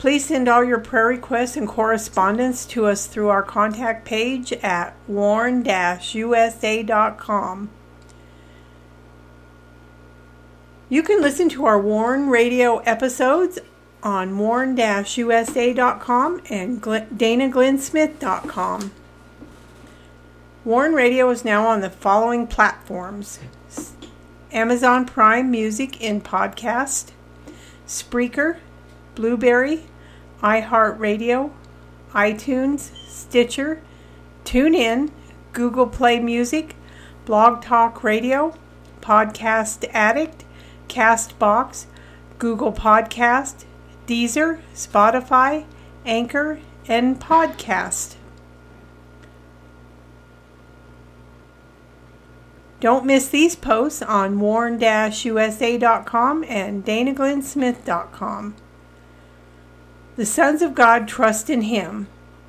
Please send all your prayer requests and correspondence to us through our contact page at warn-usa.com. You can listen to our Warn Radio episodes on warn-usa.com and danaglennsmith.com. Warn Radio is now on the following platforms Amazon Prime Music in podcast, Spreaker, Blubrry, iHeartRadio, iTunes, Stitcher, TuneIn, Google Play Music, Blog Talk Radio, Podcast Addict, Castbox, Google Podcast, Deezer, Spotify, Anchor, and Podcast. Don't miss these posts on warn-usa.com and danaglennsmith.com. The sons of God trust in him,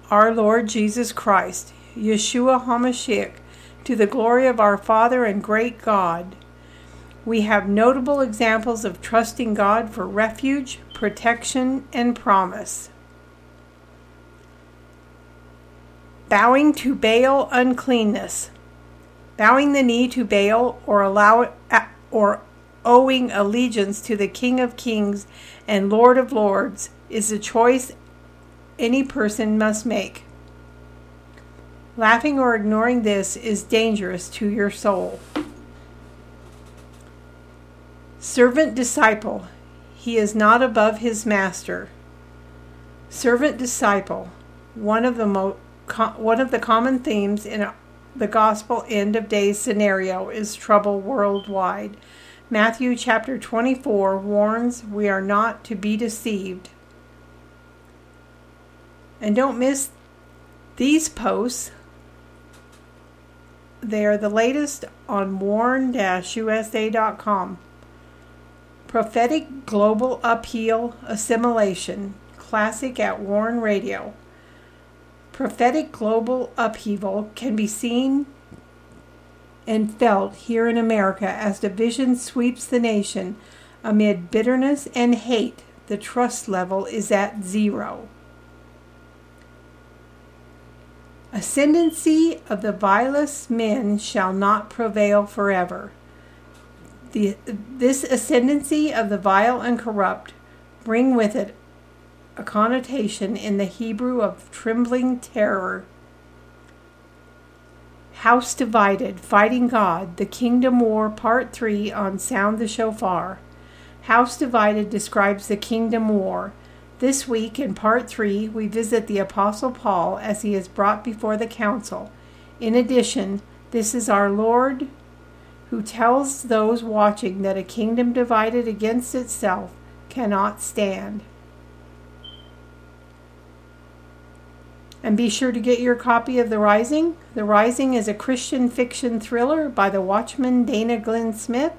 our Lord Jesus Christ, Yeshua HaMashiach, to the glory of our Father and great God. We have notable examples of trusting God for refuge, protection, and promise. Bowing to Baal uncleanness bowing the knee to Baal or allow or owing allegiance to the King of Kings and Lord of Lords is a choice any person must make. Laughing or ignoring this is dangerous to your soul. Servant disciple, he is not above his master. Servant disciple, one of the one of the common themes in the gospel end of days scenario is trouble worldwide. Matthew chapter 24 warns we are not to be deceived. And don't miss these posts. They are the latest on warn-usa.com. Prophetic Global Upheaval Assimilation, classic at Warn Radio prophetic global upheaval can be seen and felt here in America as division sweeps the nation amid bitterness and hate. The trust level is at zero. Ascendancy of the vilest men shall not prevail forever. The, this ascendancy of the vile and corrupt bring with it a connotation in the Hebrew of trembling terror. House Divided Fighting God, The Kingdom War, Part 3 on Sound the Shofar. House Divided describes the Kingdom War. This week, in Part 3, we visit the Apostle Paul as he is brought before the council. In addition, this is our Lord who tells those watching that a kingdom divided against itself cannot stand. And be sure to get your copy of The Rising. The Rising is a Christian fiction thriller by the Watchman Dana Glenn Smith.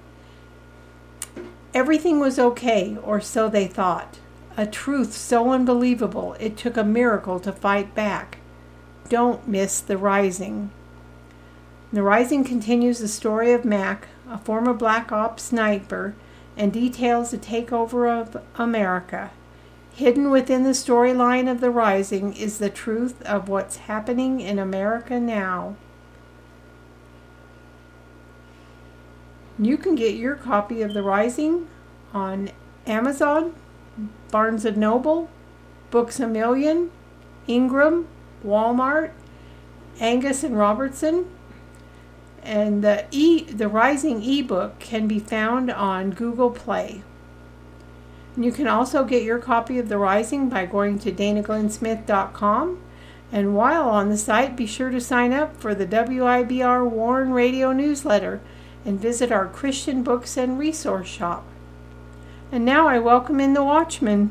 Everything was okay, or so they thought. A truth so unbelievable it took a miracle to fight back. Don't miss The Rising. The Rising continues the story of Mac, a former Black Ops sniper, and details the takeover of America. Hidden within the storyline of The Rising is the truth of what's happening in America now. You can get your copy of The Rising on Amazon, Barnes & Noble, Books A Million, Ingram, Walmart, Angus and Robertson, and the e the Rising ebook can be found on Google Play. You can also get your copy of The Rising by going to danaglennsmith.com. And while on the site, be sure to sign up for the WIBR Warn Radio newsletter and visit our Christian books and resource shop. And now I welcome in the Watchman.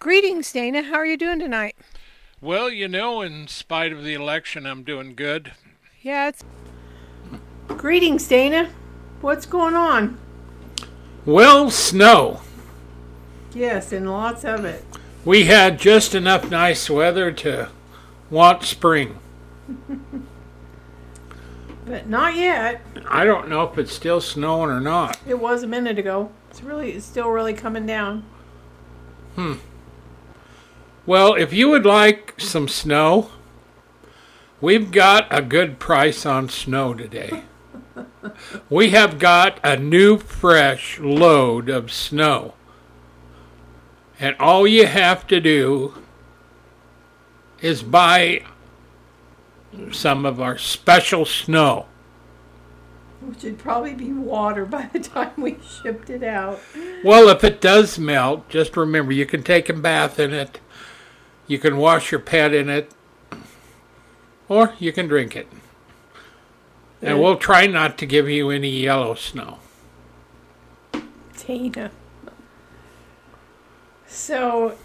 Greetings, Dana. How are you doing tonight? Well, you know, in spite of the election, I'm doing good. Yeah, it's. Greetings, Dana. What's going on? Well, snow. Yes, and lots of it. We had just enough nice weather to want spring. But not yet. I don't know if it's still snowing or not. It was a minute ago. It's really, it's still really coming down. Hmm. Well, if you would like some snow, we've got a good price on snow today. We have got a new fresh load of snow. And all you have to do is buy some of our special snow. Which would probably be water by the time we shipped it out. Well, if it does melt, just remember you can take a bath in it. You can wash your pet in it. Or you can drink it. And we'll try not to give you any yellow snow. Dana. So,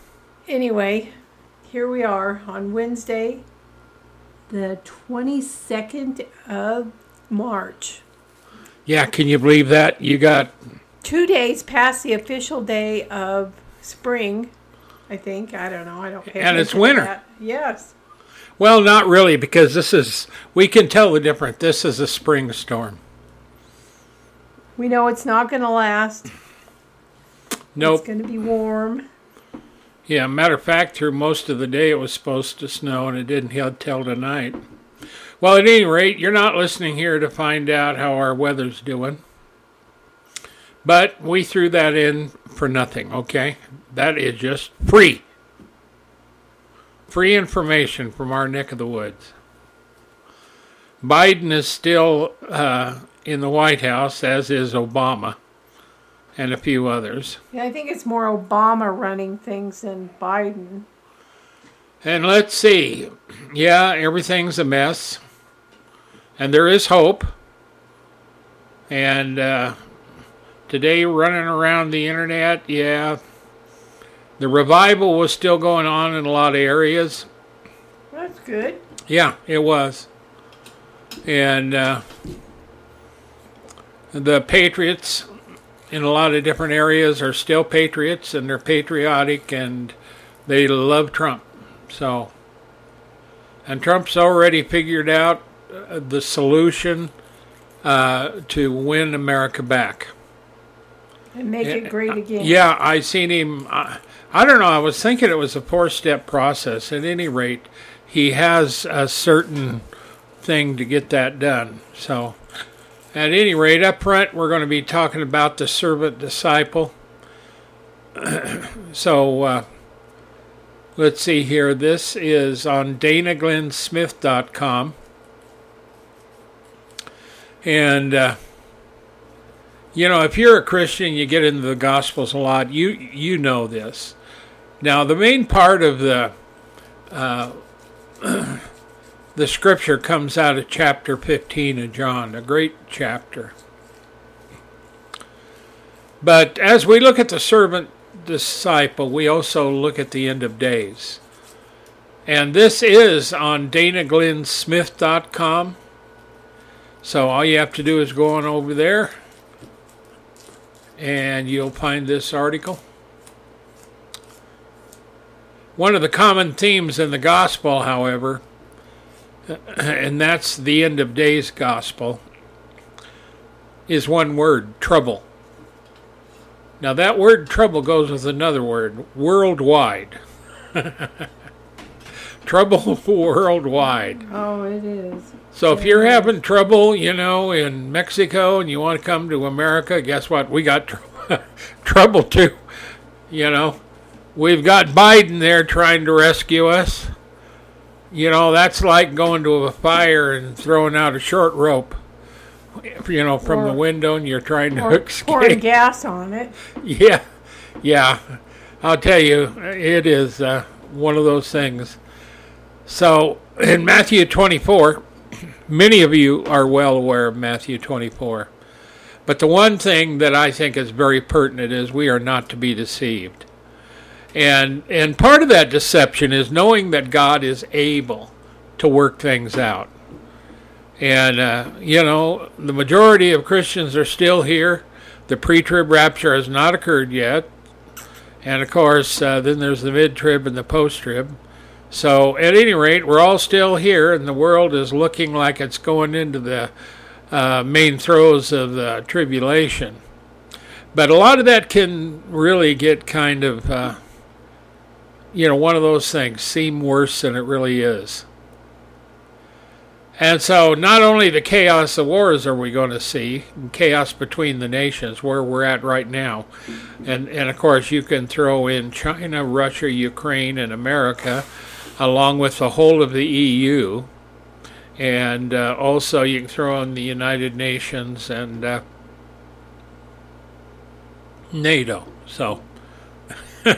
anyway, here we are on Wednesday, the 22nd of March. Yeah, can you believe that? You got Two days past the official day of spring, I think. I don't know. I don't pay And it's winter. that. Yes. well, not really because this is we can tell the difference. This is a spring storm. We know it's not going to last. Nope. It's going to be warm. Yeah, matter of fact, through most of the day it was supposed to snow, and it didn't hit till tonight. Well, at any rate, you're not listening here to find out how our weather's doing. But we threw that in for nothing, okay? That is just free. Free information from our neck of the woods. Biden is still uh, in the White House, as is Obama and a few others. Yeah, I think it's more Obama running things than Biden. And let's see. Yeah, everything's a mess. And there is hope. And uh, today, running around the internet, yeah, the revival was still going on in a lot of areas. That's good. Yeah, it was. And uh, the Patriots in a lot of different areas are still patriots and they're patriotic and they love Trump. So, and Trump's already figured out uh, the solution uh, to win America back. And make it great again. Yeah, I seen him. I, I don't know. I was thinking it was a four-step process. At any rate, he has a certain thing to get that done. So, at any rate, up front, we're going to be talking about the servant disciple. so, uh, let's see here. This is on danaglennsmith.com. And, uh, you know, if you're a Christian, you get into the Gospels a lot. You you know this. Now, the main part of the uh, the scripture comes out of chapter 15 of John, a great chapter. But as we look at the servant disciple, we also look at the end of days. And this is on danaglennsmith.com. So all you have to do is go on over there and you'll find this article. One of the common themes in the gospel, however, and that's the end of days gospel, is one word trouble. Now, that word trouble goes with another word worldwide. trouble worldwide. Oh, it is. So if you're having trouble, you know, in Mexico and you want to come to America, guess what? We got trouble. trouble too. You know, we've got Biden there trying to rescue us. You know, that's like going to a fire and throwing out a short rope. You know, from Or- the window, and you're trying to Or escape. pouring gas on it. Yeah, yeah. I'll tell you, it is uh, one of those things. So in Matthew 24, many of you are well aware of Matthew 24. But the one thing that I think is very pertinent is we are not to be deceived. And and part of that deception is knowing that God is able to work things out. And uh, you know, the majority of Christians are still here. The pre-trib rapture has not occurred yet. And of course, uh, then there's the mid-trib and the post-trib. So at any rate, we're all still here, and the world is looking like it's going into the uh, main throes of the tribulation. But a lot of that can really get kind of, uh, you know, one of those things seem worse than it really is. And so, not only the chaos of wars are we going to see, chaos between the nations, where we're at right now, and and of course you can throw in China, Russia, Ukraine, and America, along with the whole of the EU, and uh, also you can throw in the United Nations and uh, NATO. So, you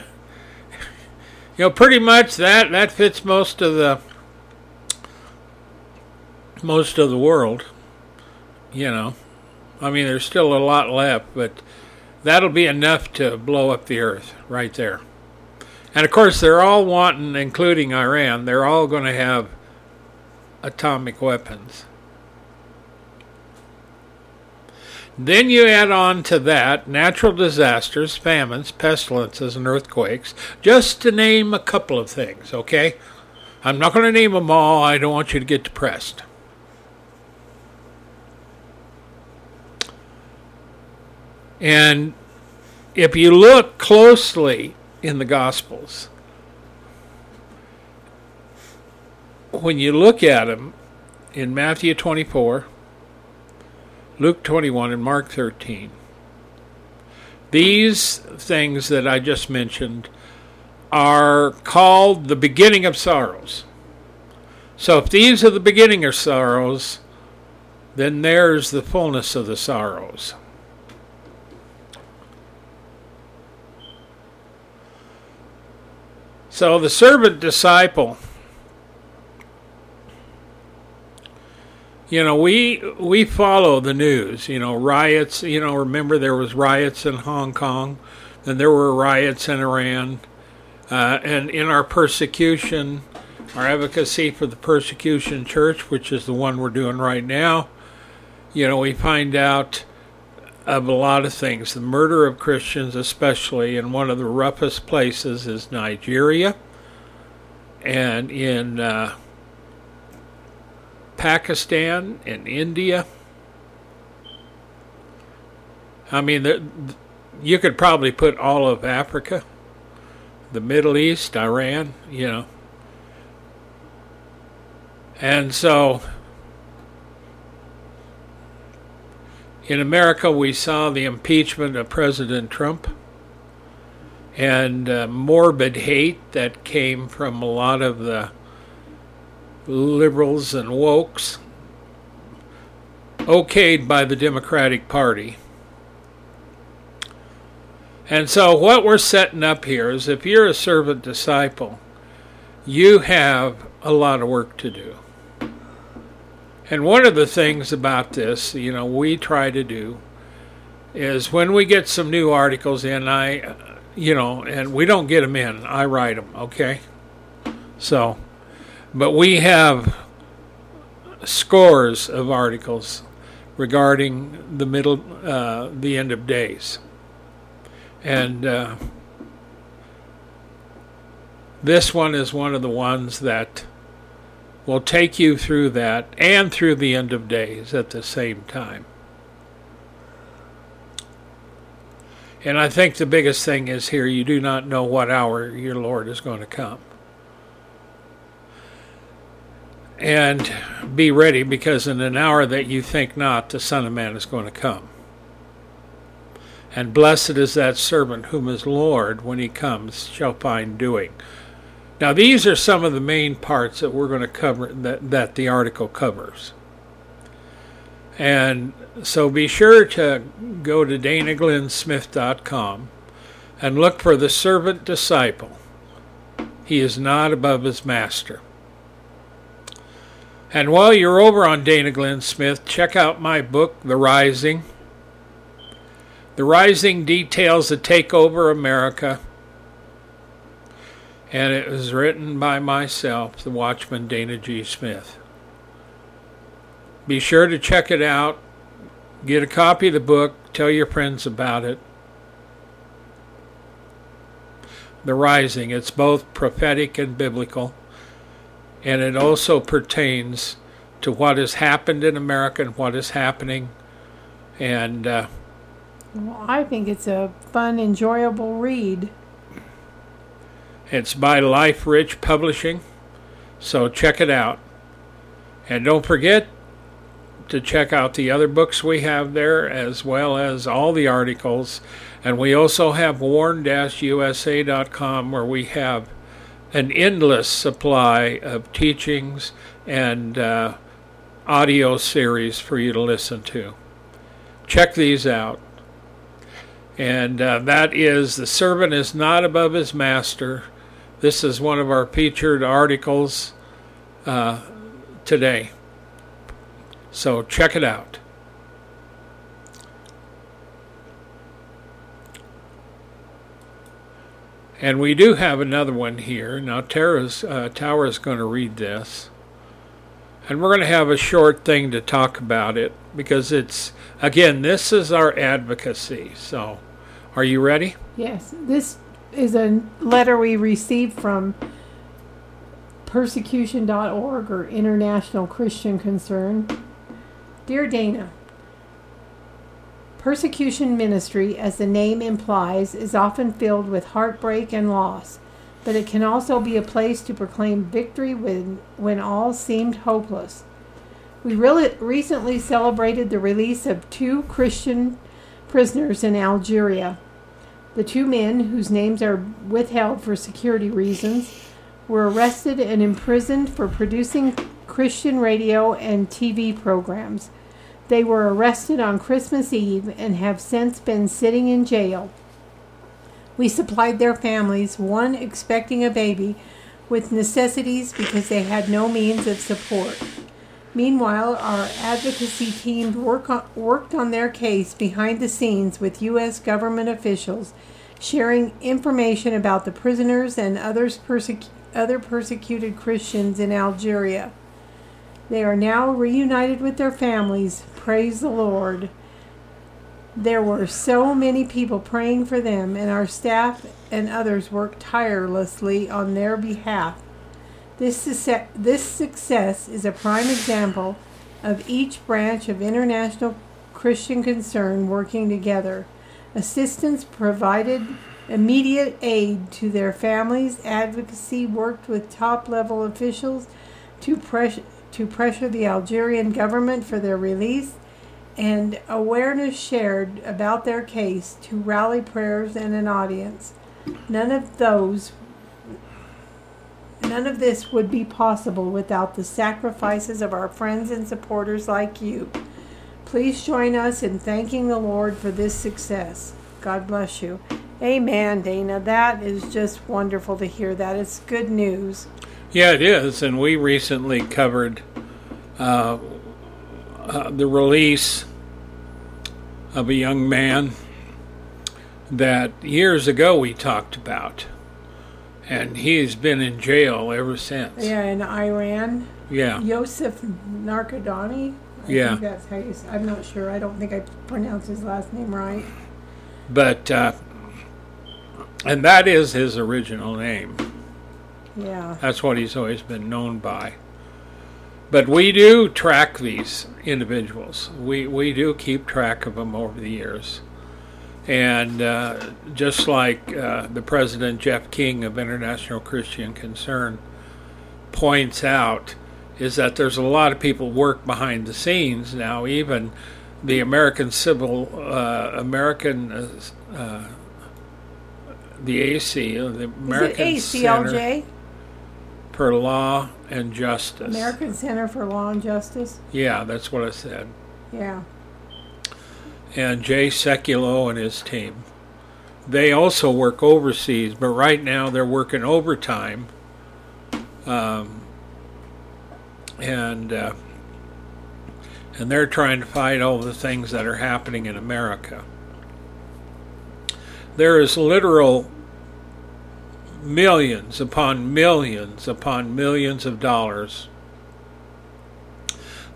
know, pretty much that that fits most of the most of the world. You know, I mean, there's still a lot left, but that'll be enough to blow up the earth right there. And of course, they're all wanting, including Iran, they're all going to have atomic weapons. Then you add on to that natural disasters, famines, pestilences, and earthquakes, just to name a couple of things, okay? I'm not going to name them all. I don't want you to get depressed. And if you look closely in the Gospels, when you look at them in Matthew 24, Luke 21, and Mark 13, these things that I just mentioned are called the beginning of sorrows. So if these are the beginning of sorrows, then there's the fullness of the sorrows. So the servant disciple, you know, we we follow the news. You know, riots. You know, remember there was riots in Hong Kong, then there were riots in Iran, uh, and in our persecution, our advocacy for the persecution church, which is the one we're doing right now. You know, we find out of a lot of things. The murder of Christians, especially in one of the roughest places, is Nigeria, and in uh, Pakistan and India. I mean, the, you could probably put all of Africa, the Middle East, Iran, you know. And so in America, we saw the impeachment of President Trump and uh, morbid hate that came from a lot of the liberals and wokes, okayed by the Democratic Party. And so, what we're setting up here is if you're a servant disciple, you have a lot of work to do. And one of the things about this, you know, we try to do is when we get some new articles in, I, you know, and we don't get them in, I write them, okay? So, but we have scores of articles regarding the middle, uh, the end of days. And uh, this one is one of the ones that will take you through that and through the end of days at the same time. And I think the biggest thing is here you do not know what hour your Lord is going to come. And be ready because in an hour that you think not, the Son of Man is going to come. and blessed is that servant whom his Lord, when he comes, shall find doing. Now, these are some of the main parts that we're going to cover, that, that the article covers. And so be sure to go to danaglennsmith.com and look for the servant disciple. He is not above his master. And while you're over on Dana Glenn Smith, check out my book, The Rising. The Rising details the takeover of America, and it was written by myself, the Watchman Dana G. Smith. Be sure to check it out. Get a copy of the book. Tell your friends about it. The Rising. It's both prophetic and biblical, and it also pertains to what has happened in America and what is happening. And uh, Well, I think it's a fun, enjoyable read. It's by LifeRich Publishing, so check it out. And don't forget to check out the other books we have there, as well as all the articles. And we also have warn-usa.com, where we have an endless supply of teachings and uh, audio series for you to listen to. Check these out. And uh, that is The Servant is Not Above His Master. This is one of our featured articles uh, today. So check it out. And we do have another one here. Now, Tower's, uh, going to read this. And we're going to have a short thing to talk about it because it's, again, this is our advocacy. So, are you ready? Yes, this is a letter we received from persecution.org or International Christian Concern. Dear Dana, Persecution ministry, as the name implies, is often filled with heartbreak and loss, but it can also be a place to proclaim victory when, when all seemed hopeless. We really recently celebrated the release of two Christian prisoners in Algeria. The two men, whose names are withheld for security reasons, were arrested and imprisoned for producing Christian radio and TV programs. They were arrested on Christmas Eve and have since been sitting in jail. We supplied their families, one expecting a baby, with necessities because they had no means of support. Meanwhile, our advocacy team work on, worked on their case behind the scenes with U.S. government officials, sharing information about the prisoners and others persecu- other persecuted Christians in Algeria. They are now reunited with their families. Praise the Lord. There were so many people praying for them, and our staff and others worked tirelessly on their behalf. This, success, this success is a prime example of each branch of international Christian concern working together. Assistance provided immediate aid to their families, advocacy worked with top level officials to to pressure the Algerian government for their release, and awareness shared about their case to rally prayers and an audience. None of those none of this would be possible without the sacrifices of our friends and supporters like you. Please join us in thanking the Lord for this success. God bless you. Amen, Dana. That is just wonderful to hear that. It's good news. Yeah, it is. And we recently covered uh, uh, the release of a young man that years ago we talked about. And he's been in jail ever since. Yeah, in Iran. Yeah. Yosef Narkodani. I Yeah. think that's how you. I'm not sure. I don't think I pronounced his last name right. But, uh, and that is his original name. Yeah. That's what he's always been known by. But we do track these individuals. We we do keep track of them over the years, and uh, just like uh, the president Jeff King of International Christian Concern points out, is that there's a lot of people work behind the scenes now. Even the American Civil uh, American uh, uh, the AC, uh, the American Is it ACLJ? Center for Law and Justice. American Center for Law and Justice? Yeah, that's what I said. Yeah. And Jay Sekulow and his team. They also work overseas, but right now they're working overtime. Um, and uh, and they're trying to fight all the things that are happening in America. There is literal millions upon millions upon millions of dollars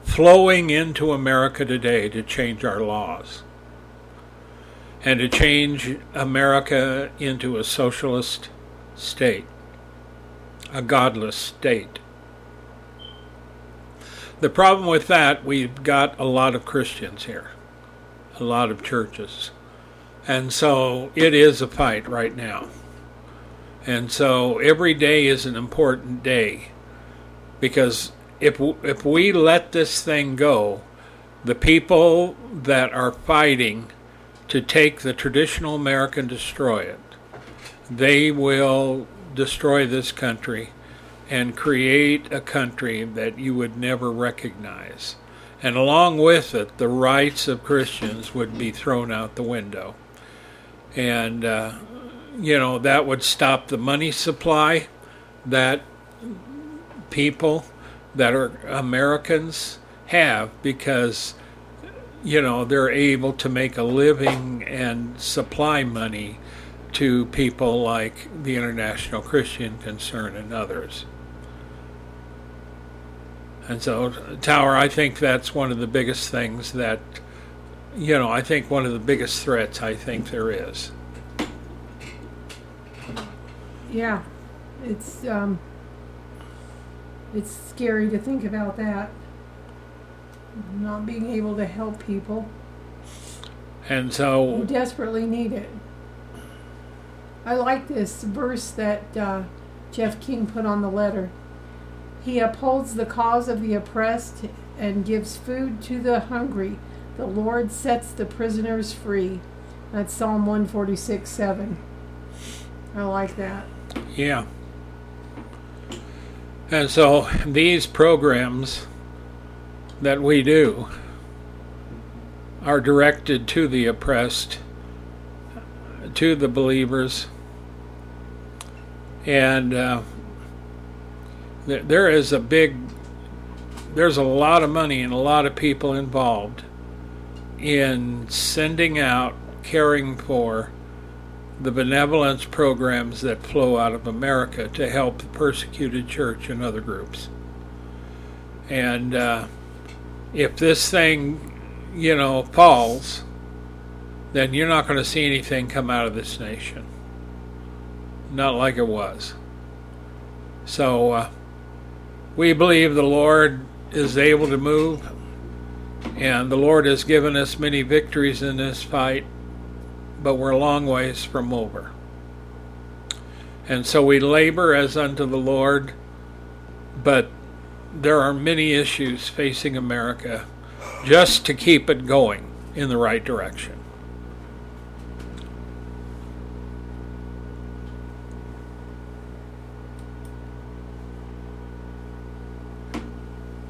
flowing into America today to change our laws and to change America into a socialist state, a godless state. The problem with that, we've got a lot of Christians here, a lot of churches. And so it is a fight right now. And so every day is an important day because if if we let this thing go, the people that are fighting to take the traditional American destroy it, they will destroy this country and create a country that you would never recognize. And along with it, the rights of Christians would be thrown out the window. And, uh, you know, that would stop the money supply that people that are Americans have because, you know, they're able to make a living and supply money to people like the International Christian Concern and others. And so, Tower, I think that's one of the biggest things that, you know, I think one of the biggest threats I think there is. Yeah. It's um it's scary to think about that. Not being able to help people And who so, desperately need it. I like this verse that uh, Jeff King put on the letter. He upholds the cause of the oppressed and gives food to the hungry. The Lord sets the prisoners free. That's Psalm 146 7. I like that. yeah. And so, these programs that we do are directed to the oppressed, to the believers, and uh, th- there is a big, there's a lot of money and a lot of people involved in sending out, caring for the benevolence programs that flow out of America to help the persecuted church and other groups. And uh, if this thing, you know, falls, then you're not going to see anything come out of this nation. Not like it was. So uh, we believe the Lord is able to move, and the Lord has given us many victories in this fight but we're a long ways from over. And so we labor as unto the Lord, but there are many issues facing America just to keep it going in the right direction.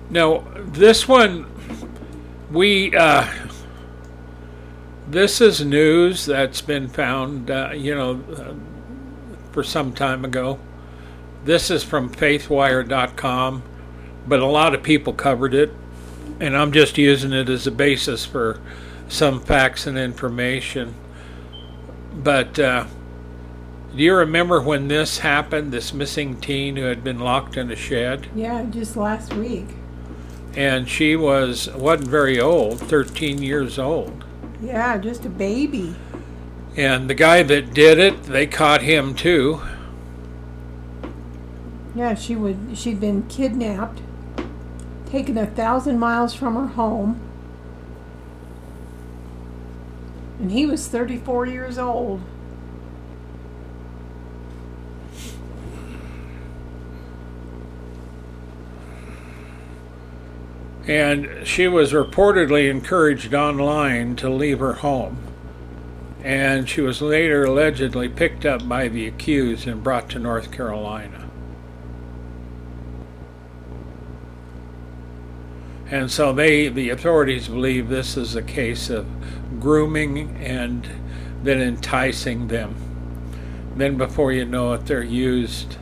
Now, this one, we, uh, this is news that's been found, uh, you know, uh, for some time ago. This is from faithwire.com, but a lot of people covered it, and I'm just using it as a basis for some facts and information. But uh, do you remember when this happened? This missing teen who had been locked in a shed, Yeah, just last week. and she was wasn't very old, 13 years old. Yeah, just a baby. And the guy that did it, they caught him too. Yeah, she would. She'd been kidnapped, taken a thousand miles from her home, and he was 34 years old. And she was reportedly encouraged online to leave her home. And she was later allegedly picked up by the accused and brought to North Carolina. And so they, the authorities believe this is a case of grooming and then enticing them. Then before you know it, they're used,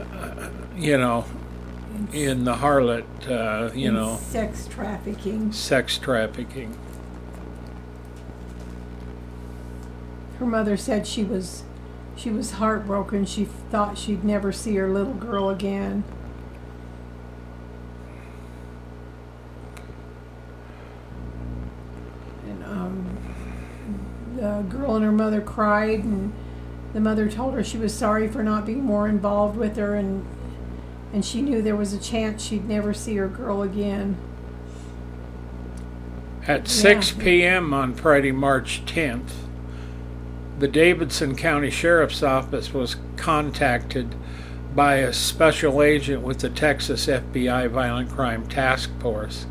uh, you know, in the harlot, uh, you know, sex trafficking. sex trafficking. Her mother said she was she was heartbroken. She thought she'd never see her little girl again. And um, the girl and her mother cried, and the mother told her she was sorry for not being more involved with her, and and she knew there was a chance she'd never see her girl again. At 6 p.m. on Friday, March 10th, the Davidson County Sheriff's Office was contacted by a special agent with the Texas FBI Violent Crime Task Force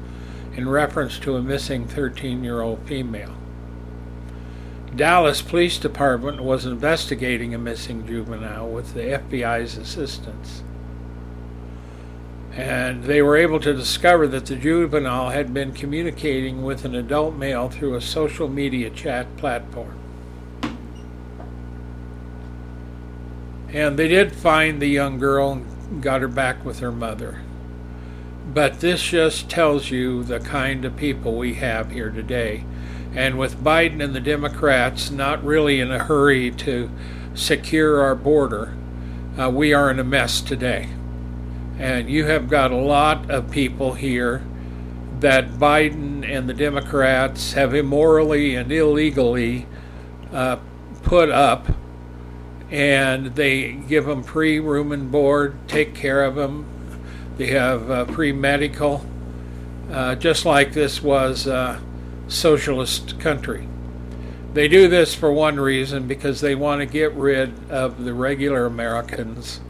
in reference to a missing 13 year old female. Dallas Police Department was investigating a missing juvenile with the FBI's assistance. And they were able to discover that the juvenile had been communicating with an adult male through a social media chat platform. And they did find the young girl and got her back with her mother. But this just tells you the kind of people we have here today. And with Biden and the Democrats not really in a hurry to secure our border, uh, we are in a mess today. And you have got a lot of people here that Biden and the Democrats have immorally and illegally uh, put up, and they give them free room and board, take care of them. They have uh, free medical, uh, just like this was a socialist country. They do this for one reason because they want to get rid of the regular Americans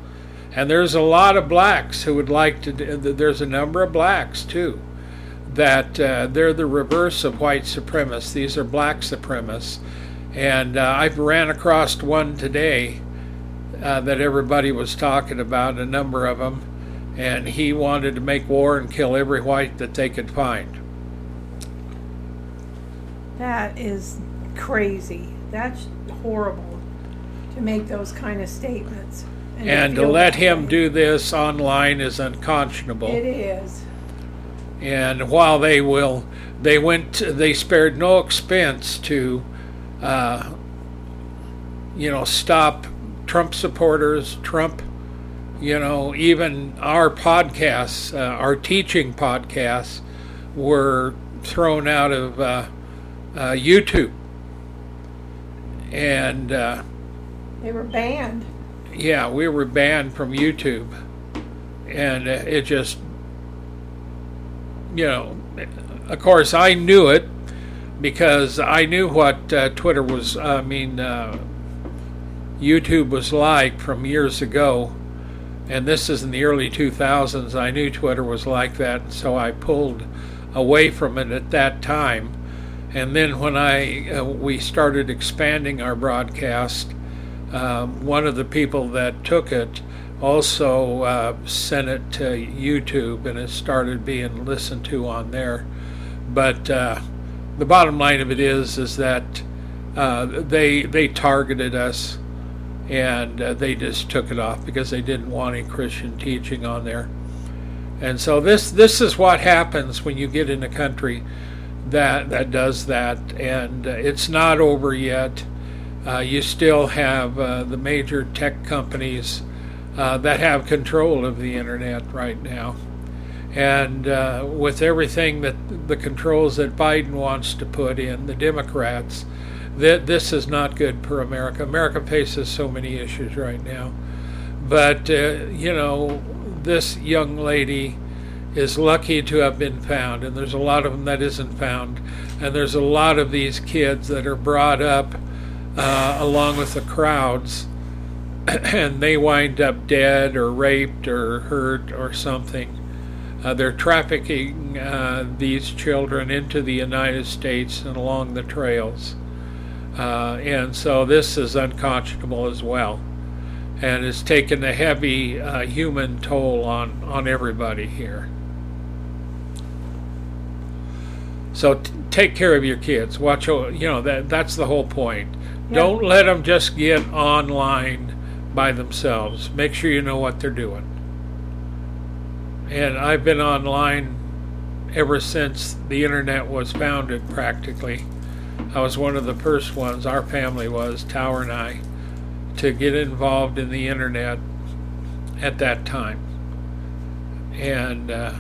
and there's a lot of blacks who would like to, there's a number of blacks too, that uh, they're the reverse of white supremacists. These are black supremacists. And uh, I ran across one today uh, that everybody was talking about, a number of them, and he wanted to make war and kill every white that they could find. That is crazy. That's horrible to make those kind of statements. And to let him do this online is unconscionable. It is. and while they will they went they spared no expense to uh, you know stop trump supporters trump you know even our podcasts uh, our teaching podcasts were thrown out of uh, uh, youtube and uh, They were banned. Yeah, we were banned from YouTube, and it just, you know, of course I knew it because I knew what uh, Twitter was. I mean, uh, YouTube was like from years ago, and this is in the early 2000s. I knew Twitter was like that, so I pulled away from it at that time. And then when I uh, we started expanding our broadcast, um, one of the people that took it also uh, sent it to YouTube, and it started being listened to on there. But uh, the bottom line of it is, is that uh, they they targeted us, and uh, they just took it off because they didn't want any Christian teaching on there. And so this this is what happens when you get in a country that that does that, and uh, it's not over yet. Uh, you still have uh, the major tech companies uh, that have control of the internet right now, and uh, with everything that the controls that Biden wants to put in, the Democrats, that this is not good for America. America faces so many issues right now, but uh, you know this young lady is lucky to have been found, and there's a lot of them that isn't found, and there's a lot of these kids that are brought up uh, along with the crowds, and they wind up dead or raped or hurt or something. Uh, they're trafficking uh, these children into the United States and along the trails. Uh, and so this is unconscionable as well. And it's taken a heavy uh, human toll on, on everybody here. So t- take care of your kids. Watch, you know, that that's the whole point. Don't let them just get online by themselves. Make sure you know what they're doing. And I've been online ever since the internet was founded, practically. I was one of the first ones, our family was, Tower and I, to get involved in the internet at that time. And uh,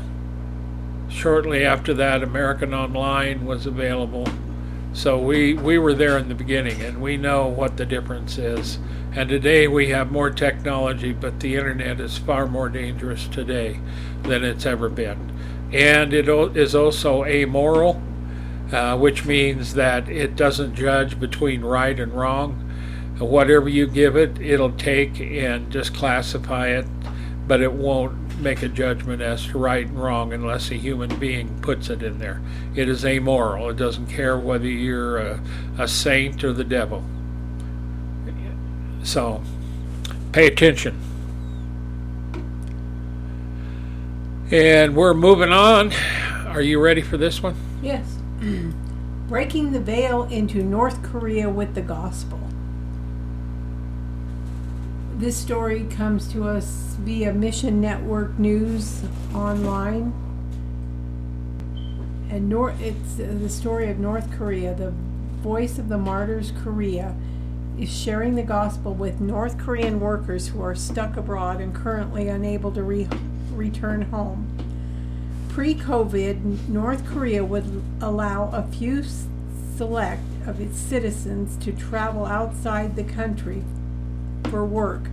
shortly after that, American Online was available. So we, we were there in the beginning, and we know what the difference is. And today we have more technology, but the internet is far more dangerous today than it's ever been. And it is also amoral, uh, which means that it doesn't judge between right and wrong. Whatever you give it, it'll take and just classify it, but it won't make a judgment as to right and wrong unless a human being puts it in there. It is amoral. It doesn't care whether you're a, a saint or the devil. So, pay attention. And we're moving on. Are you ready for this one? Yes. Breaking the veil into North Korea with the gospel. This story comes to us via Mission Network News online. And nor- it's uh, the story of North Korea. The Voice of the Martyrs Korea is sharing the gospel with North Korean workers who are stuck abroad and currently unable to re- return home. Pre COVID, North Korea would allow a few select of its citizens to travel outside the country for work.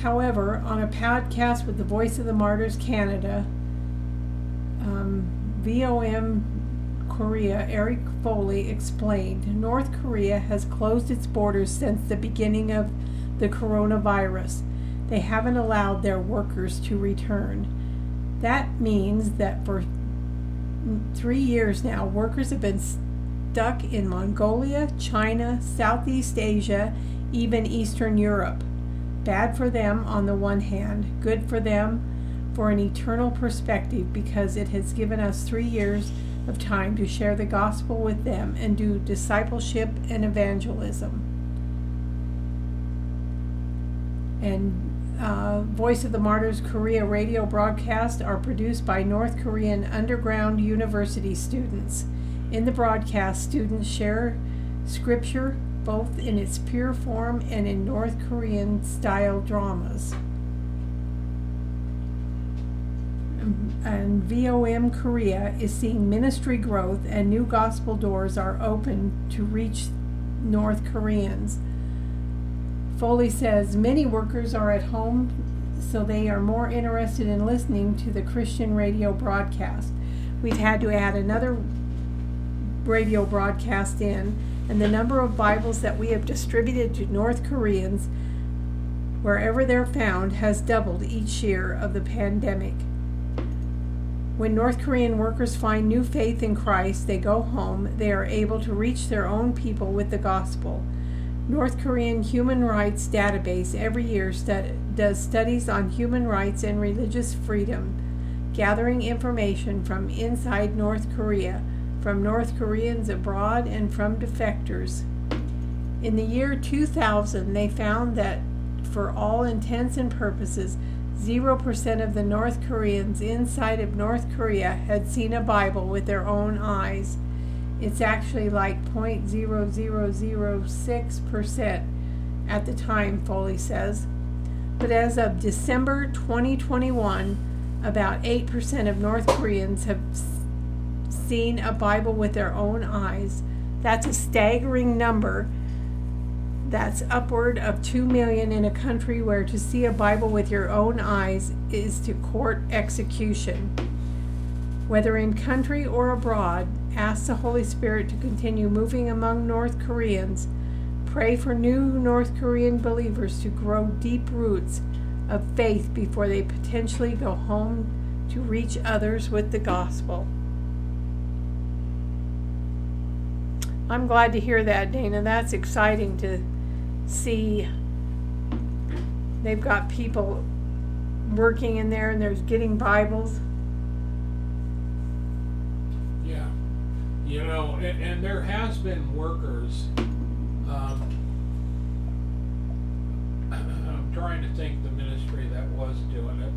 However, on a podcast with the Voice of the Martyrs Canada, um, VOM Korea, Eric Foley explained North Korea has closed its borders since the beginning of the coronavirus. They haven't allowed their workers to return. That means that for three years now, workers have been stuck in Mongolia, China, Southeast Asia, even Eastern Europe. Bad for them on the one hand, good for them for an eternal perspective because it has given us three years of time to share the gospel with them and do discipleship and evangelism. And uh, Voice of the Martyrs Korea radio broadcasts are produced by North Korean underground university students. In the broadcast, students share scripture both in its pure form and in North Korean style dramas. And VOM Korea is seeing ministry growth, and new gospel doors are open to reach North Koreans. Foley says many workers are at home, so they are more interested in listening to the Christian radio broadcast. We've had to add another radio broadcast in, and the number of Bibles that we have distributed to North Koreans, wherever they're found, has doubled each year of the pandemic. When North Korean workers find new faith in Christ, they go home, they are able to reach their own people with the gospel. North Korean Human Rights Database every year stud- does studies on human rights and religious freedom, gathering information from inside North Korea, from North Koreans abroad, and from defectors. In the year 2000, they found that for all intents and purposes, 0% of the North Koreans inside of North Korea had seen a Bible with their own eyes. It's actually like 0.0006% at the time, Foley says. But as of December 2021, about 8% of North Koreans have seen a Bible with their own eyes. That's a staggering number. That's upward of 2 million in a country where to see a Bible with your own eyes is to court execution. Whether in country or abroad, ask the Holy Spirit to continue moving among North Koreans. Pray for new North Korean believers to grow deep roots of faith before they potentially go home to reach others with the gospel. I'm glad to hear that, Dana. That's exciting to see. They've got people working in there and there's getting Bibles. Yeah. You know, and, and there has been workers. Um, I'm trying to think the ministry that was doing it.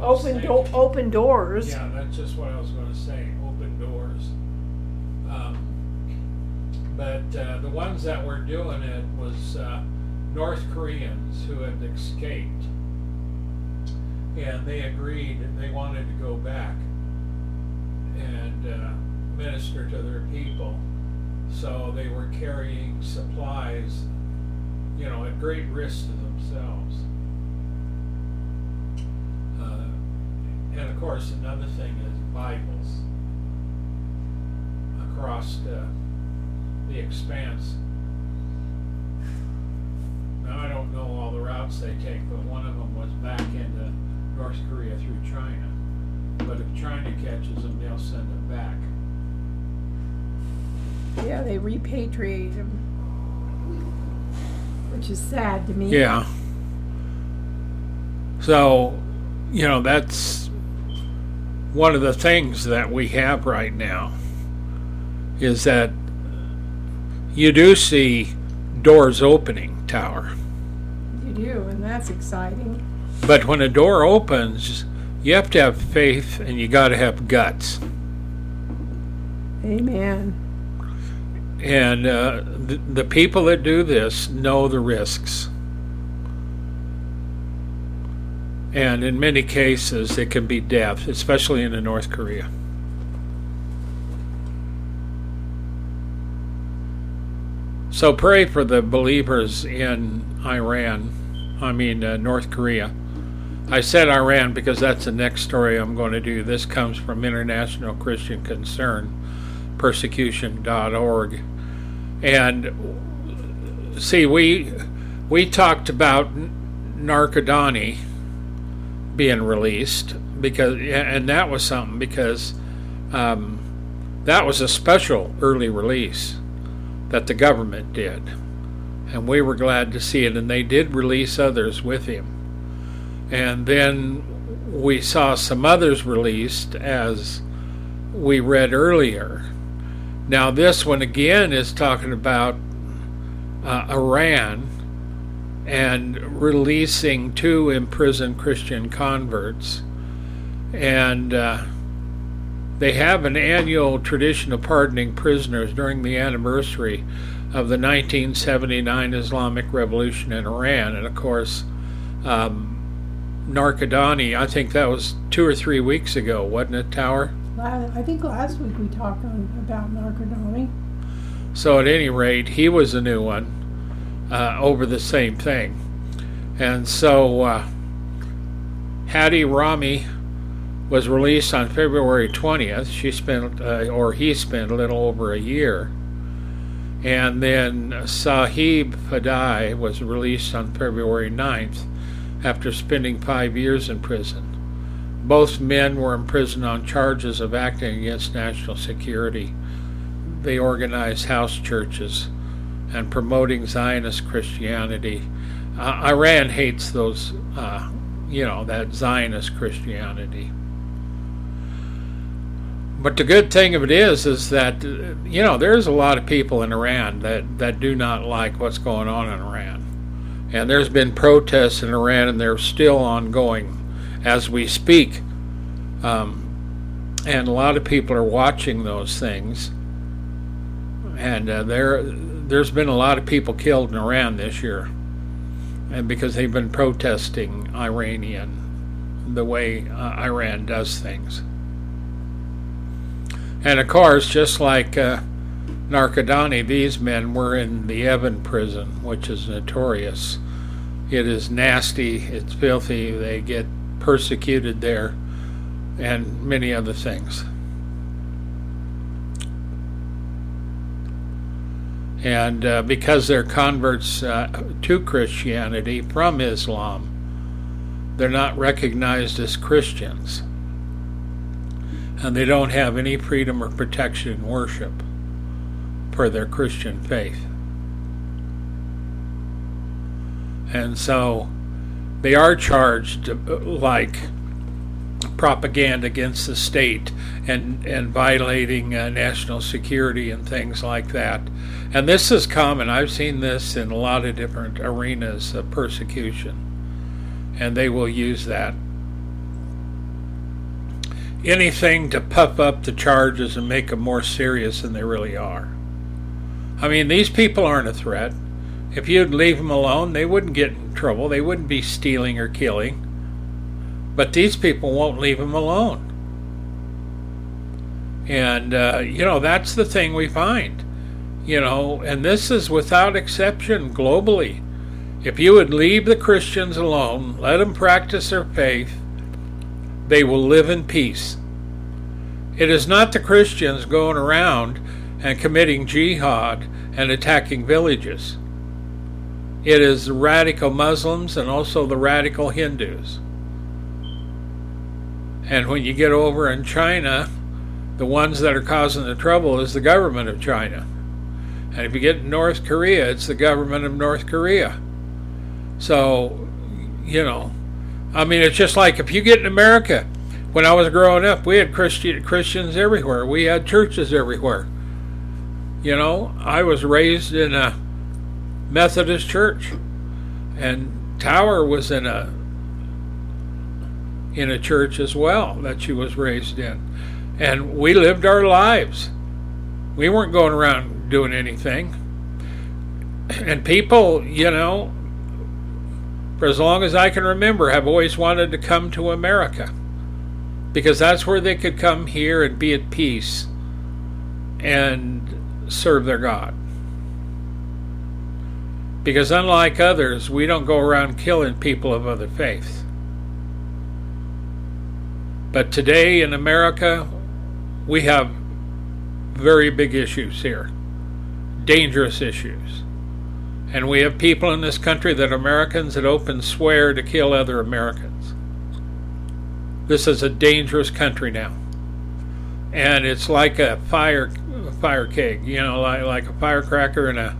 Was Open do- open doors. Yeah, that's just what I was going to say. Open doors. Um, but uh, the ones that were doing it was uh, North Koreans who had escaped, and they agreed and they wanted to go back and uh, minister to their people. So they were carrying supplies, you know, at great risk to themselves. Uh, and of course, another thing is Bibles across the, the expanse. Now, I don't know all the routes they take, but one of them was back into North Korea through China. But if China catches them, they'll send them back. Yeah, they repatriate them, which is sad to me. Yeah. So, you know, that's one of the things that we have right now is that you do see doors opening, Tower. You do, and that's exciting. But when a door opens, you have to have faith and you got to have guts. Amen. And uh, the, the people that do this know the risks. And in many cases, it can be death, especially in North Korea. So pray for the believers in Iran, I mean, uh, North Korea. I said Iran because that's the next story I'm going to do. This comes from International Christian Concern, persecution.org. And see, we we talked about Nadarkhani being released because, and that was something because um, that was a special early release that the government did, and we were glad to see it. And they did release others with him, and then we saw some others released as we read earlier. Now, this one again is talking about uh, Iran and releasing two imprisoned Christian converts. And uh, they have an annual tradition of pardoning prisoners during the anniversary of the 1979 Islamic Revolution in Iran. And of course, um, I think that was two or three weeks ago, wasn't it, Tower? I think last week we talked on, about Nadarkhani. So at any rate, he was a new one uh, over the same thing. And so uh, Hadi Rahimi was released on February 20th. She spent, uh, or he spent a little over a year. And then Sahib Fadai was released on February 9th after spending five years in prison. Both men were imprisoned on charges of acting against national security. They organized house churches and promoting Zionist Christianity. Uh, Iran hates those, uh, you know, that Zionist Christianity. But the good thing of it is, is that uh, you know there's a lot of people in Iran that that do not like what's going on in Iran, and there's been protests in Iran, and they're still ongoing as we speak. Um, and a lot of people are watching those things, and uh, there there's been a lot of people killed in Iran this year, and because they've been protesting Iranian the way uh, Iran does things. And of course, just like uh, Nadarkhani, these men were in the Evin prison, which is notorious. It is nasty, it's filthy, they get persecuted there, and many other things. And uh, because they're converts uh, to Christianity from Islam, they're not recognized as Christians. And they don't have any freedom or protection in worship for their Christian faith. And so they are charged uh, like propaganda against the state and, and violating uh, national security and things like that. And this is common. I've seen this in a lot of different arenas of persecution. And they will use that. Anything to puff up the charges and make them more serious than they really are. I mean, these people aren't a threat. If you'd leave them alone, they wouldn't get in trouble. They wouldn't be stealing or killing. But these people won't leave them alone. And, uh, you know, that's the thing we find. You know, and this is without exception globally. If you would leave the Christians alone, let them practice their faith, they will live in peace. It is not the Christians going around and committing jihad and attacking villages. It is the radical Muslims and also the radical Hindus. And when you get over in China, the ones that are causing the trouble is the government of China. And if you get North Korea, it's the government of North Korea. So, you know, I mean, it's just like if you get in America, when I was growing up, we had Christian, Christians everywhere, we had churches everywhere. You know, I was raised in a Methodist church, and Tower was in a in a church as well that she was raised in, and we lived our lives. We weren't going around doing anything, and people, you know, for as long as I can remember, have always wanted to come to America because that's where they could come here and be at peace and serve their God. Because unlike others, we don't go around killing people of other faiths. But today in America, we have very big issues here, dangerous issues. And we have people in this country that Americans that open swear to kill other Americans. This is a dangerous country now. And it's like a fire fire keg, you know, like, like a firecracker and a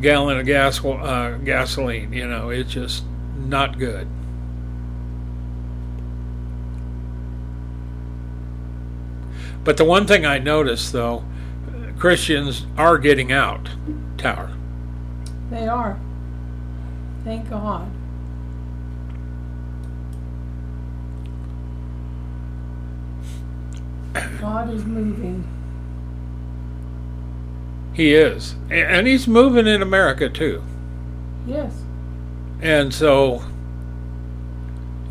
gallon of gas uh, gasoline. You know, it's just not good. But the one thing I noticed, though, Christians are getting out. Tower. They are. Thank God. God is moving. He is. And he's moving in America too. Yes. And so,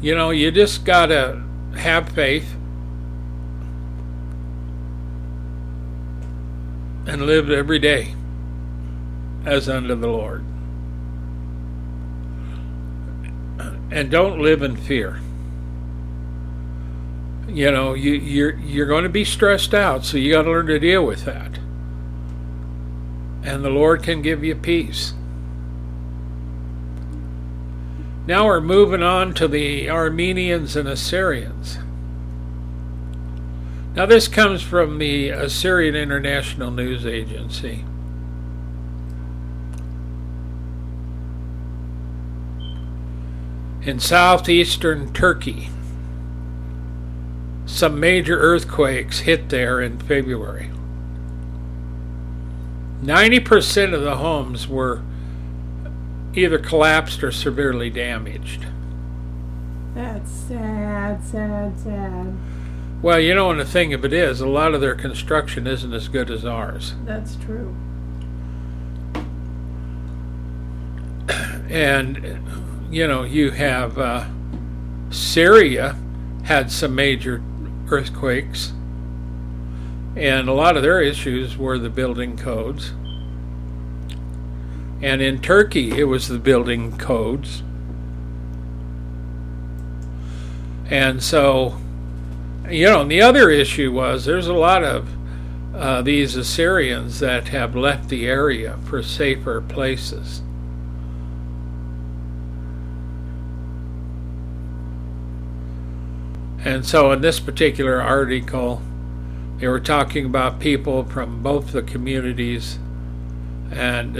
you know, you just got to have faith and live every day as unto the Lord. And don't live in fear. You know, you, you're you're going to be stressed out, so you got to learn to deal with that and the Lord can give you peace. Now we're moving on to the Armenians and Assyrians. Now, this comes from the Assyrian International News Agency. In southeastern Turkey, some major earthquakes hit there in February. 90% of the homes were either collapsed or severely damaged. That's sad, sad, sad. Well, you know, and the thing of it is, a lot of their construction isn't as good as ours. That's true. And, you know, you have uh, Syria had some major earthquakes and a lot of their issues were the building codes. And in Turkey, it was the building codes. And so, you know, the other issue was there's a lot of uh, these Assyrians that have left the area for safer places. And so, in this particular article, They were talking about people from both the communities, and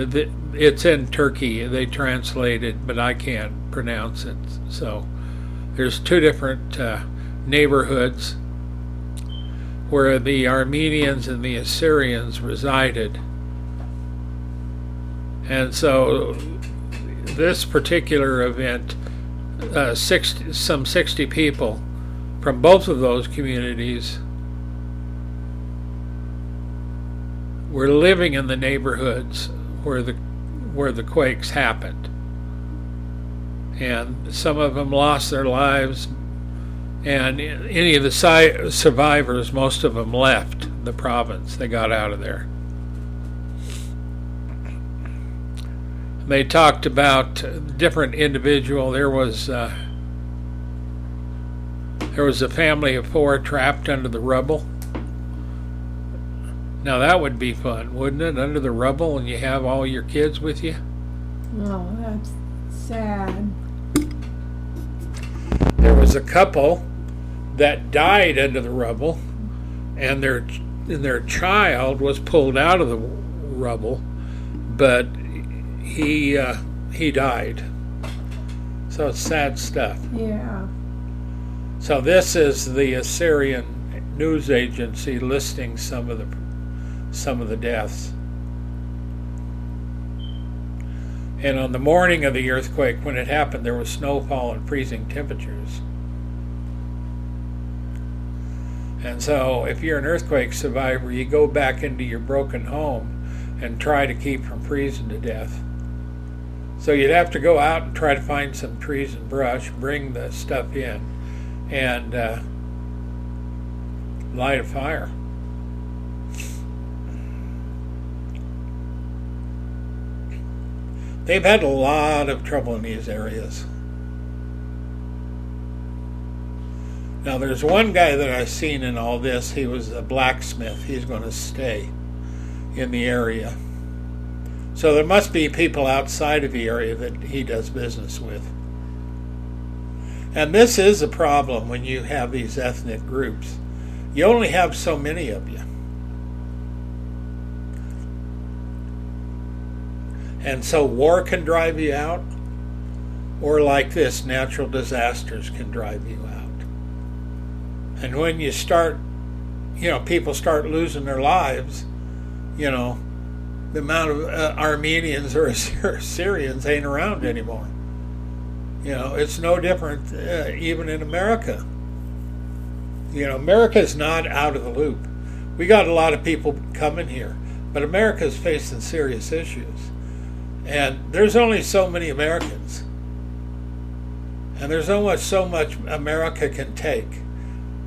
it's in Turkey. They translated, but I can't pronounce it. So there's two different uh, neighborhoods where the Armenians and the Assyrians resided. And so this particular event, uh, 60, some 60 people from both of those communities were living in the neighborhoods where the where the quakes happened. And some of them lost their lives, and any of the si- survivors, most of them left the province. They got out of there. They talked about different individual. There was uh, there was a family of four trapped under the rubble. Now that would be fun, wouldn't it? Under the rubble, and you have all your kids with you. Oh, that's sad. There was a couple that died under the rubble, and their and their child was pulled out of the rubble, but he uh, he died. So it's sad stuff. Yeah. So this is the Assyrian news agency listing some of the some of the deaths. And on the morning of the earthquake, when it happened, there was snowfall and freezing temperatures. And so, if you're an earthquake survivor, you go back into your broken home and try to keep from freezing to death. So, you'd have to go out and try to find some trees and brush, bring the stuff in, and uh, light a fire. They've had a lot of trouble in these areas. Now, there's one guy that I've seen in all this. He was a blacksmith. He's going to stay in the area. So there must be people outside of the area that he does business with. And this is a problem when you have these ethnic groups. You only have so many of you. And so war can drive you out, or like this, natural disasters can drive you out. And when you start, you know, people start losing their lives, you know, the amount of uh, Armenians or Assyrians ain't around anymore. You know, it's no different uh, even in America. You know, America is not out of the loop. We got a lot of people coming here, but America is facing serious issues. And there's only so many Americans. And there's only so much America can take.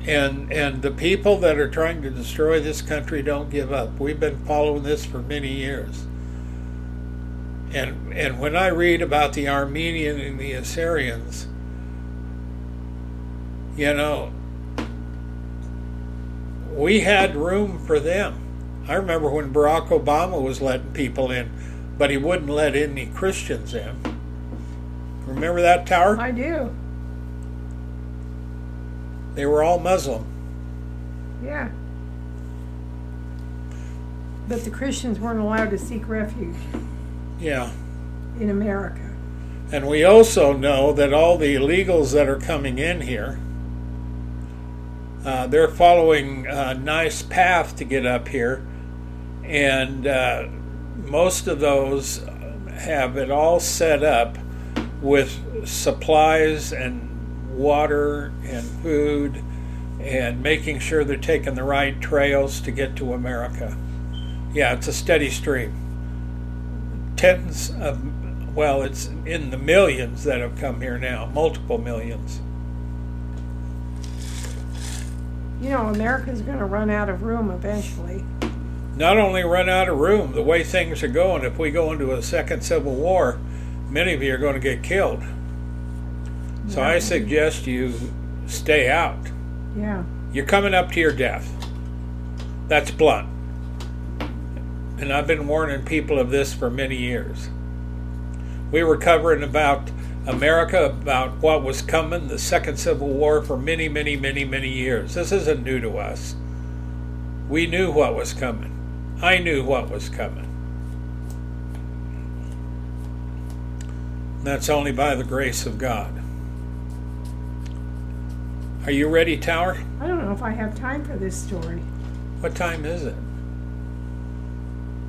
And and the people that are trying to destroy this country don't give up. We've been following this for many years. And and when I read about the Armenian and the Assyrians, you know, we had room for them. I remember when Barack Obama was letting people in, but he wouldn't let any Christians in. Remember that tower? I do. They were all Muslim. Yeah. But the Christians weren't allowed to seek refuge Yeah. in America. And we also know that all the illegals that are coming in here, uh, they're following a nice path to get up here. And uh, most of those have it all set up with supplies and water and food and making sure they're taking the right trails to get to America. Yeah, it's a steady stream. Tens of, well, it's in the millions that have come here now, multiple millions. You know, America's going to run out of room eventually. Not only run out of room, the way things are going, if we go into a second civil war, many of you are going to get killed. So I suggest you stay out. Yeah. You're coming up to your death. That's blunt. And I've been warning people of this for many years. We were covering about America, about what was coming, the Second Civil War, for many, many, many, many years. This isn't new to us. We knew what was coming. I knew what was coming. That's only by the grace of God. Are you ready, Tower? I don't know if I have time for this story. What time is it?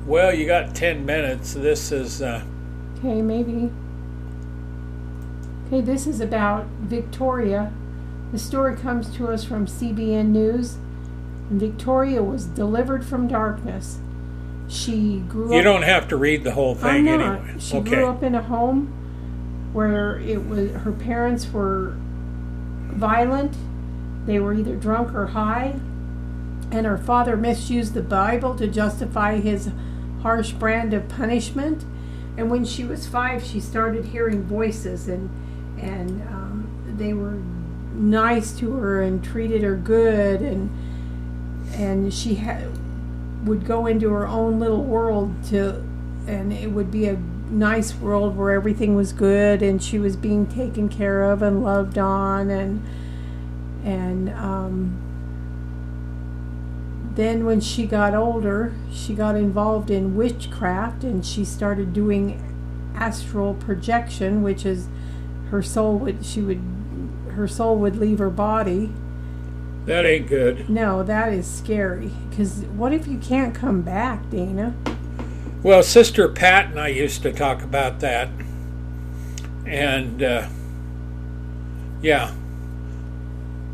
Well, you got 10 minutes. This is. Uh, Okay, maybe. Okay, this is about Victoria. The story comes to us from CBN News. Victoria was delivered from darkness. She grew you up. don't have to read the whole thing I'm not. anyway. She okay. grew up in a home where it was her parents were violent. They were either drunk or high, and her father misused the Bible to justify his harsh brand of punishment. And when she was five, she started hearing voices, and and um, they were nice to her and treated her good, and and she had would go into her own little world to, and it would be a nice world where everything was good and she was being taken care of and loved on and and um, then when she got older she got involved in witchcraft and she started doing astral projection which is her soul would she would her soul would leave her body That ain't good. no that is scary because what if you can't come back dana Well, Sister Pat and I used to talk about that. And, uh, yeah,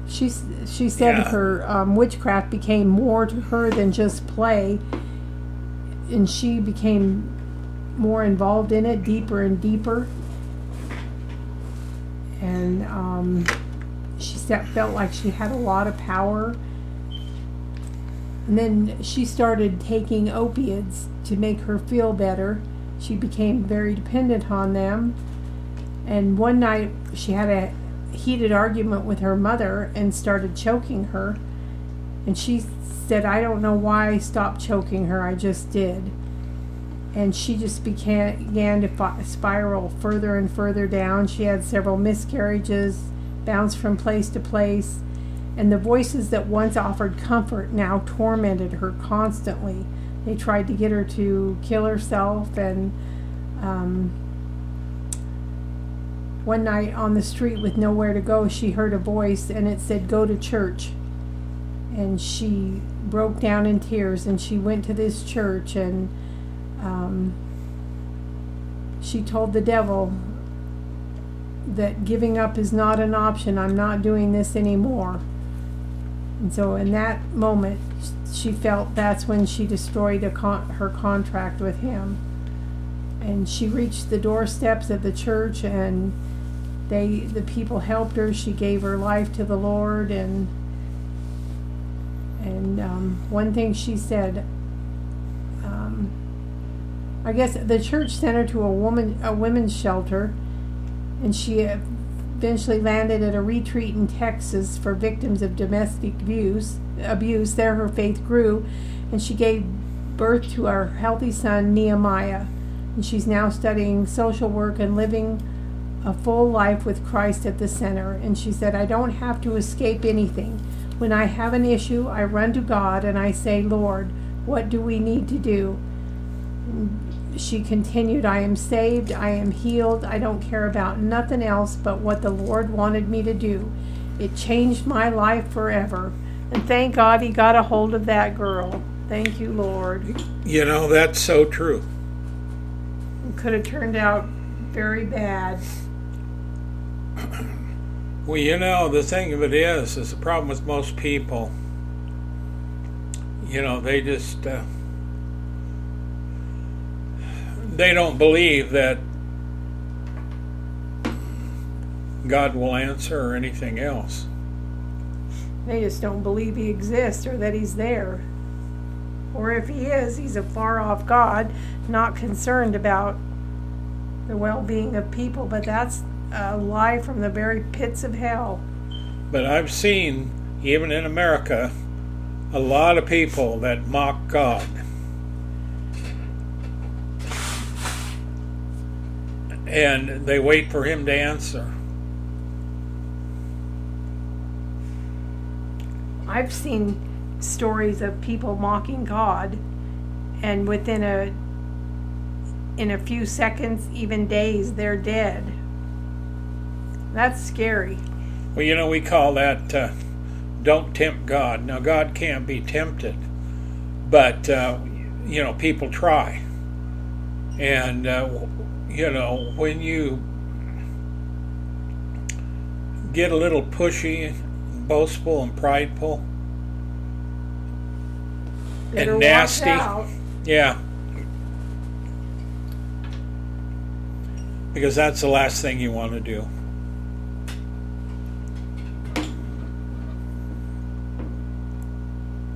She s- she said Yeah. her um, witchcraft became more to her than just play, and she became more involved in it, deeper and deeper. And um, she felt like she had a lot of power. And then she started taking opiates to make her feel better. She became very dependent on them. And one night she had a heated argument with her mother and started choking her. And she said, I don't know why I stopped choking her, I just did. And she just began, began to fi- spiral further and further down. She had several miscarriages, bounced from place to place, and the voices that once offered comfort now tormented her constantly. They tried to get her to kill herself, and um, one night on the street with nowhere to go, she heard a voice and it said, Go to church. And she broke down in tears and she went to this church and um, she told the devil that giving up is not an option. I'm not doing this anymore. And so, in that moment, she felt that's when she destroyed con- her contract with him. And she reached the doorsteps of the church, and they the people helped her. She gave her life to the Lord, and and um, one thing she said. Um, I guess the church sent her to a woman a women's shelter, and she eventually landed at a retreat in Texas for victims of domestic abuse. Abuse there, her faith grew, and she gave birth to our healthy son Nehemiah. And she's now studying social work and living a full life with Christ at the center. And she said, I don't have to escape anything. When I have an issue, I run to God and I say, Lord, what do we need to do? she continued, I am saved, I am healed, I don't care about nothing else but what the Lord wanted me to do. It changed my life forever. And thank God he got a hold of that girl. Thank you, Lord. you know, that's so true. It could have turned out very bad. Well, you know, the thing of it is, is the problem with most people, you know, they just, uh, they don't believe that God will answer or anything else. They just don't believe he exists or that he's there. Or if he is, he's a far off God, not concerned about the well being of people. But that's a lie from the very pits of hell. But I've seen, even in America, a lot of people that mock God. And they wait for him to answer. I've seen stories of people mocking God, and within a in a few seconds, even days, they're dead. That's scary. Well, you know, we call that uh, don't tempt God. Now, God can't be tempted, but, uh, you know, people try. And, uh, you know, when you get a little pushy, boastful, and prideful, Better and nasty, yeah. Because that's the last thing you want to do.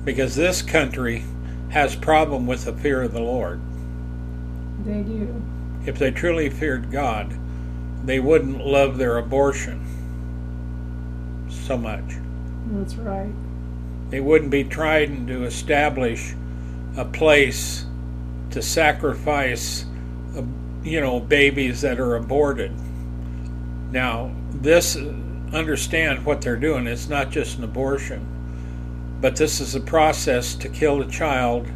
Because this country has problem with the fear of the Lord. They do. If they truly feared God, they wouldn't love their abortion so much. That's right. They wouldn't be trying to establish a place to sacrifice, uh, you know, babies that are aborted. Now, this, understand what they're doing. It's not just an abortion, but this is a process to kill a child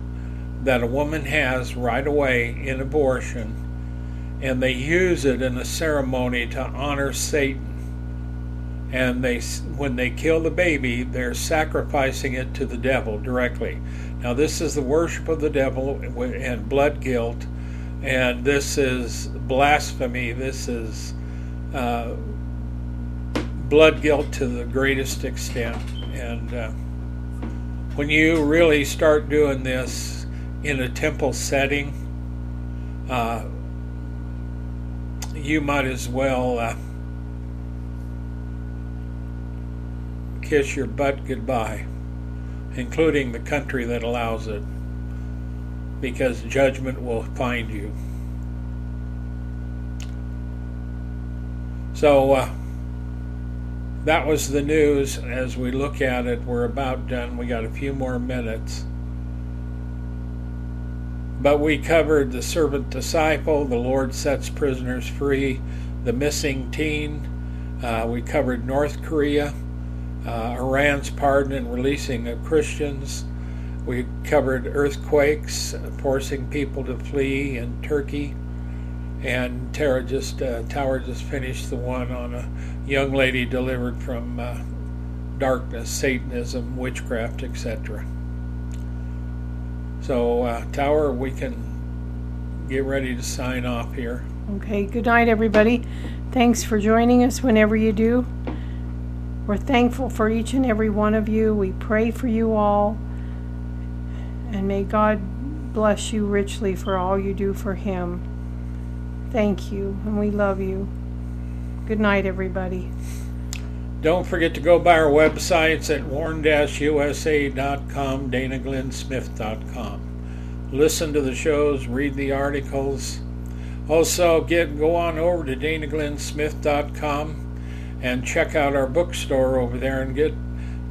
that a woman has right away in abortion, and they use it in a ceremony to honor Satan. And they when they kill the baby they're sacrificing it to the devil directly. Now this is the worship of the devil and blood guilt and this is blasphemy. This is uh, blood guilt to the greatest extent. And uh, when you really start doing this in a temple setting uh, you might as well uh, kiss your butt goodbye, including the country that allows it, because judgment will find you. So uh, that was the news. As we look at it, we're about done. We got a few more minutes. But we covered the servant disciple, the Lord sets prisoners free, the missing teen. Uh, we covered North Korea uh, Iran's pardon and releasing of Christians. We covered earthquakes, forcing people to flee in Turkey. And Tara just, uh, Tower just finished the one on a young lady delivered from uh, darkness, Satanism, witchcraft, etc. So, uh, Tower, we can get ready to sign off here. Okay, good night, everybody. Thanks for joining us whenever you do. We're thankful for each and every one of you. We pray for you all. And may God bless you richly for all you do for Him. Thank you, and we love you. Good night, everybody. Don't forget to go by our websites at warn-usa.com, danaglennsmith.com. Listen to the shows, read the articles. Also, get go on over to danaglennsmith.com and check out our bookstore over there and get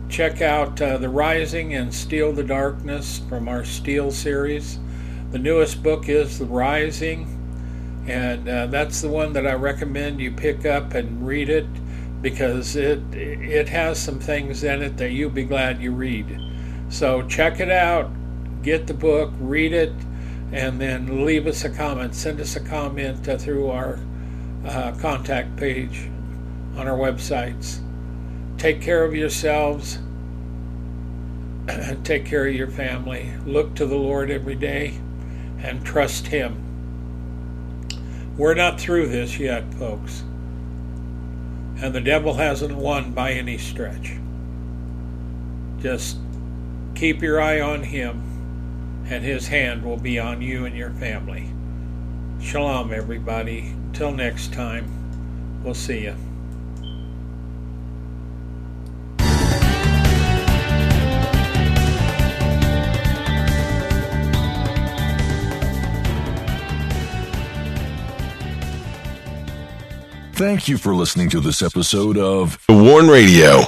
check out uh, The Rising and Steal the Darkness from our Steel series. The newest book is The Rising, and uh, that's the one that I recommend you pick up and read it because it it has some things in it that you'll be glad you read. So check it out, get the book, read it, and then leave us a comment. Send us a comment uh, through our uh, contact page on our websites. Take care of yourselves take care of your family. Look to the Lord every day and trust Him. We're not through this yet, folks. And the devil hasn't won by any stretch. Just keep your eye on Him, and His hand will be on you and your family. Shalom, everybody. Until next time, we'll see you. Thank you for listening to this episode of The Warn Radio.